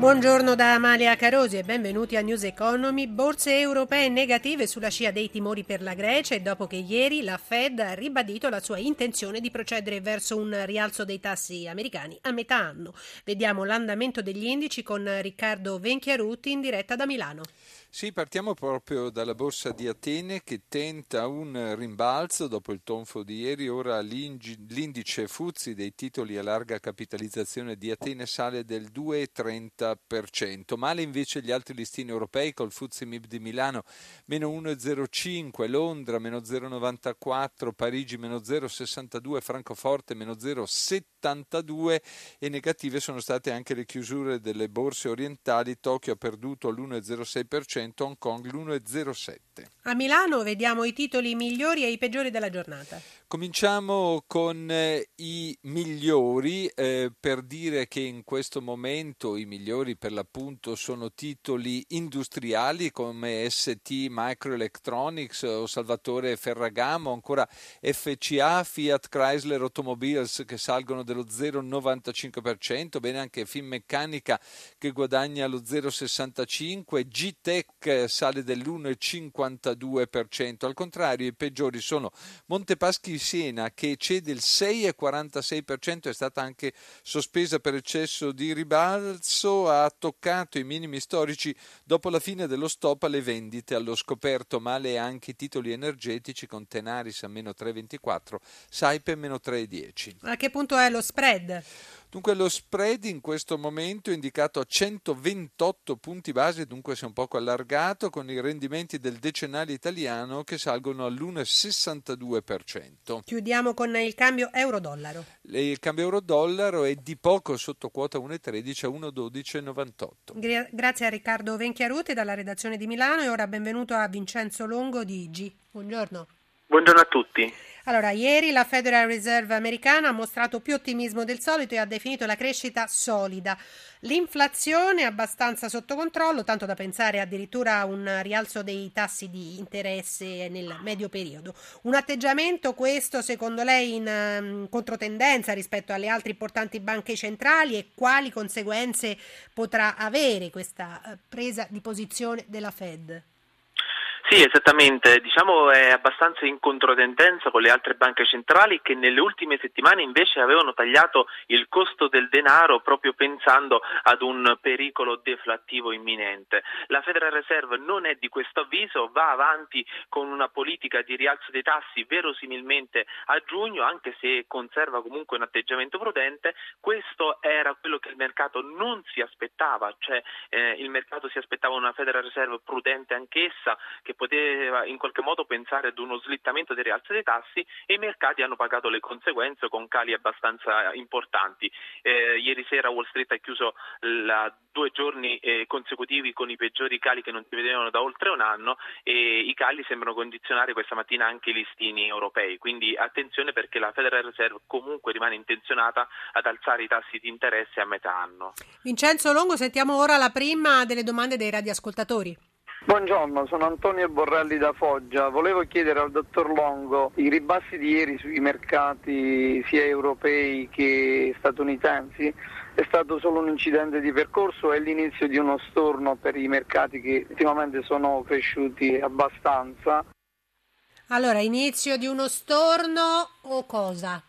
Buongiorno da Amalia Carosi e benvenuti a News Economy. Borse europee negative sulla scia dei timori per la Grecia e dopo che ieri la Fed ha ribadito la sua intenzione di procedere verso un rialzo dei tassi americani a metà anno. Vediamo l'andamento degli indici con Riccardo Venchiarutti in diretta da Milano. Sì, partiamo proprio dalla borsa di Atene che tenta un rimbalzo dopo il tonfo di ieri. Ora l'indice Fuzzi dei titoli a larga capitalizzazione di Atene sale del 2,30%. Male invece gli altri listini europei col Fuzzi MIB di Milano meno 1,05, Londra meno 0,94, Parigi meno 0,62, Francoforte meno 0,72 e negative sono state anche le chiusure delle borse orientali. Tokyo ha perduto l'1,06%. Hong Kong l'1,07. A Milano vediamo i titoli migliori e i peggiori della giornata. Cominciamo con eh, i migliori eh, per dire che in questo momento i migliori per l'appunto sono titoli industriali come ST Microelectronics o Salvatore Ferragamo, ancora FCA, Fiat Chrysler Automobiles che salgono dello 0,95%, bene anche Finmeccanica che guadagna lo 0,65%, GTEC sale dell'1,52%, al contrario i peggiori sono Montepaschi Siena che cede il 6,46%, è stata anche sospesa per eccesso di ribalzo, ha toccato i minimi storici dopo la fine dello stop alle vendite allo scoperto, male anche i titoli energetici con Tenaris a meno 3,24, Saipe meno 3,10. A che punto è lo spread? Dunque lo spread in questo momento è indicato a 128 punti base, dunque si è un poco allargato con i rendimenti del decennale italiano che salgono all'1,62%. Chiudiamo con il cambio euro-dollaro. Il cambio euro-dollaro è di poco sotto quota 1,13 a 1,1298. Gra- grazie a Riccardo Venchiaruti dalla redazione di Milano e ora benvenuto a Vincenzo Longo di IG. Buongiorno. Buongiorno a tutti. Allora, ieri la Federal Reserve americana ha mostrato più ottimismo del solito e ha definito la crescita solida. L'inflazione è abbastanza sotto controllo, tanto da pensare addirittura a un rialzo dei tassi di interesse nel medio periodo. Un atteggiamento questo, secondo lei, in um, controtendenza rispetto alle altre importanti banche centrali e quali conseguenze potrà avere questa uh, presa di posizione della Fed? Sì, esattamente, diciamo è abbastanza in controtendenza con le altre banche centrali che nelle ultime settimane invece avevano tagliato il costo del denaro proprio pensando ad un pericolo deflattivo imminente. La Federal Reserve non è di questo avviso, va avanti con una politica di rialzo dei tassi verosimilmente a giugno, anche se conserva comunque un atteggiamento prudente. Questo era quello che il mercato non si aspettava, cioè eh, il mercato si aspettava una Federal Reserve prudente anch'essa che poteva in qualche modo pensare ad uno slittamento del rialzo dei tassi e i mercati hanno pagato le conseguenze con cali abbastanza importanti. Eh, ieri sera Wall Street ha chiuso la, due giorni eh, consecutivi con i peggiori cali che non si vedevano da oltre un anno e i cali sembrano condizionare questa mattina anche i listini europei. Quindi attenzione perché la Federal Reserve comunque rimane intenzionata ad alzare i tassi di interesse a metà anno. Vincenzo Longo, sentiamo ora la prima delle domande dei radioascoltatori. Buongiorno, sono Antonio Borrelli da Foggia. Volevo chiedere al dottor Longo i ribassi di ieri sui mercati sia europei che statunitensi. È stato solo un incidente di percorso è l'inizio di uno storno per i mercati che ultimamente sono cresciuti abbastanza? Allora, inizio di uno storno o cosa?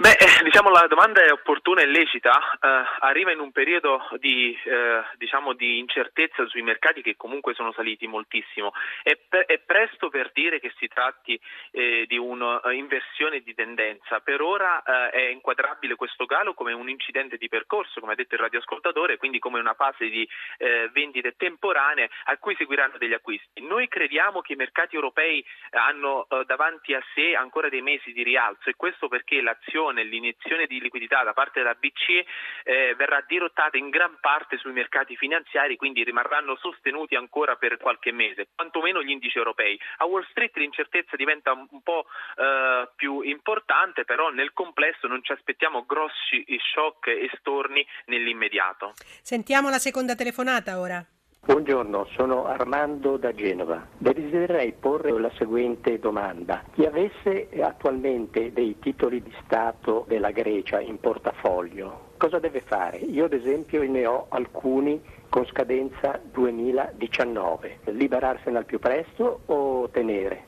Beh, eh, diciamo la domanda è opportuna e lecita, eh, arriva in un periodo di, eh, diciamo di, incertezza sui mercati che comunque sono saliti moltissimo. È, pre- è presto per dire che si tratti eh, di un'inversione di tendenza, per ora eh, è inquadrabile questo calo come un incidente di percorso, come ha detto il radioascoltatore, quindi come una fase di eh, vendite temporanee a cui seguiranno degli acquisti. Noi crediamo che i mercati europei hanno davanti a sé ancora dei mesi di rialzo e questo perché l'azione l'iniezione, l'iniezione di liquidità da parte della BCE eh, verrà dirottata in gran parte sui mercati finanziari, quindi rimarranno sostenuti ancora per qualche mese, quantomeno gli indici europei. A Wall Street l'incertezza diventa un po' eh, più importante, però nel complesso non ci aspettiamo grossi shock e storni nell'immediato. Sentiamo la seconda telefonata ora. Buongiorno, sono Armando da Genova. Desidererei porre la seguente domanda. Chi avesse attualmente dei titoli di Stato della Grecia in portafoglio, cosa deve fare? Io ad esempio ne ho alcuni con scadenza 2019. Liberarsene al più presto o tenere?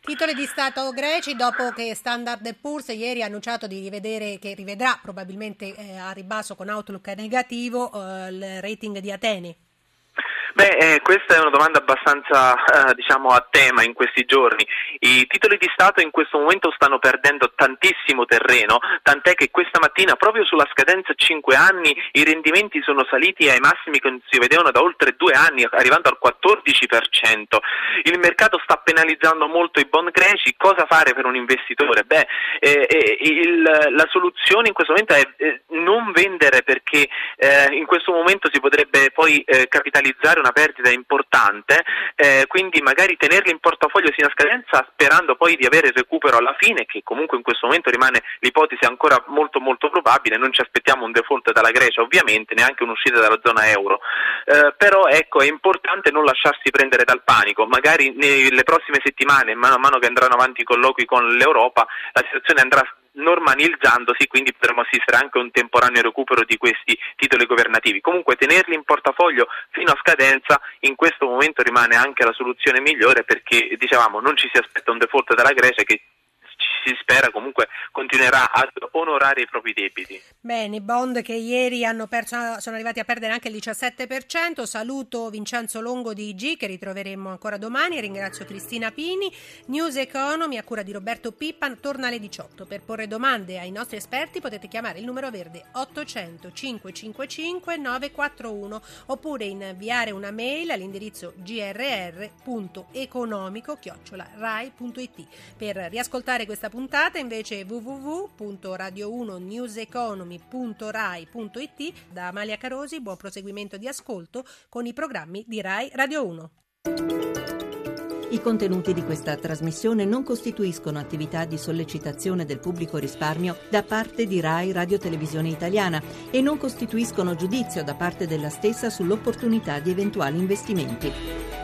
Titoli di Stato greci dopo che Standard Poor's ieri ha annunciato di rivedere, che rivedrà probabilmente eh, a ribasso con outlook negativo eh, il rating di Atene. Beh, eh, questa è una domanda abbastanza eh, diciamo, a tema in questi giorni. I titoli di Stato in questo momento stanno perdendo tantissimo terreno, tant'è che questa mattina, proprio sulla scadenza 5 anni, i rendimenti sono saliti ai massimi che si vedevano da oltre due anni, arrivando al 14%. Il mercato sta penalizzando molto i bond greci. Cosa fare per un investitore? Beh, eh, eh il, la soluzione in questo momento è eh, non vendere perché eh, in questo momento si potrebbe poi capitalizzare una perdita importante, eh, quindi magari tenerli in portafoglio fino a scadenza sperando poi di avere recupero alla fine, che comunque in questo momento rimane l'ipotesi ancora molto molto probabile, non ci aspettiamo un default dalla Grecia ovviamente, neanche un'uscita dalla zona euro, eh, però ecco è importante non lasciarsi prendere dal panico, magari nelle prossime settimane, mano a mano che andranno avanti i colloqui con l'Europa, la situazione andrà normalizzandosi, quindi potremo assistere anche a un temporaneo recupero di questi titoli governativi. Comunque tenerli in portafoglio fino a scadenza in questo momento rimane anche la soluzione migliore perché dicevamo non ci si aspetta un default dalla Grecia che si spera comunque continuerà ad onorare i propri debiti. Bene, i bond che ieri perso, sono arrivati a perdere anche il 17%. Saluto Vincenzo Longo di IG che ritroveremo ancora domani. Ringrazio Cristina Pini. News Economy a cura di Roberto Pippan torna alle 18. Per porre domande ai nostri esperti potete chiamare il numero verde 800 555 941 oppure inviare una mail all'indirizzo grr.economico-rai.it. Per riascoltare questa puntata invece www.radio1newseconomy.rai.it da Amalia Carosi, buon proseguimento di ascolto con i programmi di Rai Radio 1. I contenuti di questa trasmissione non costituiscono attività di sollecitazione del pubblico risparmio da parte di RAI Radio Televisione Italiana e non costituiscono giudizio da parte della stessa sull'opportunità di eventuali investimenti.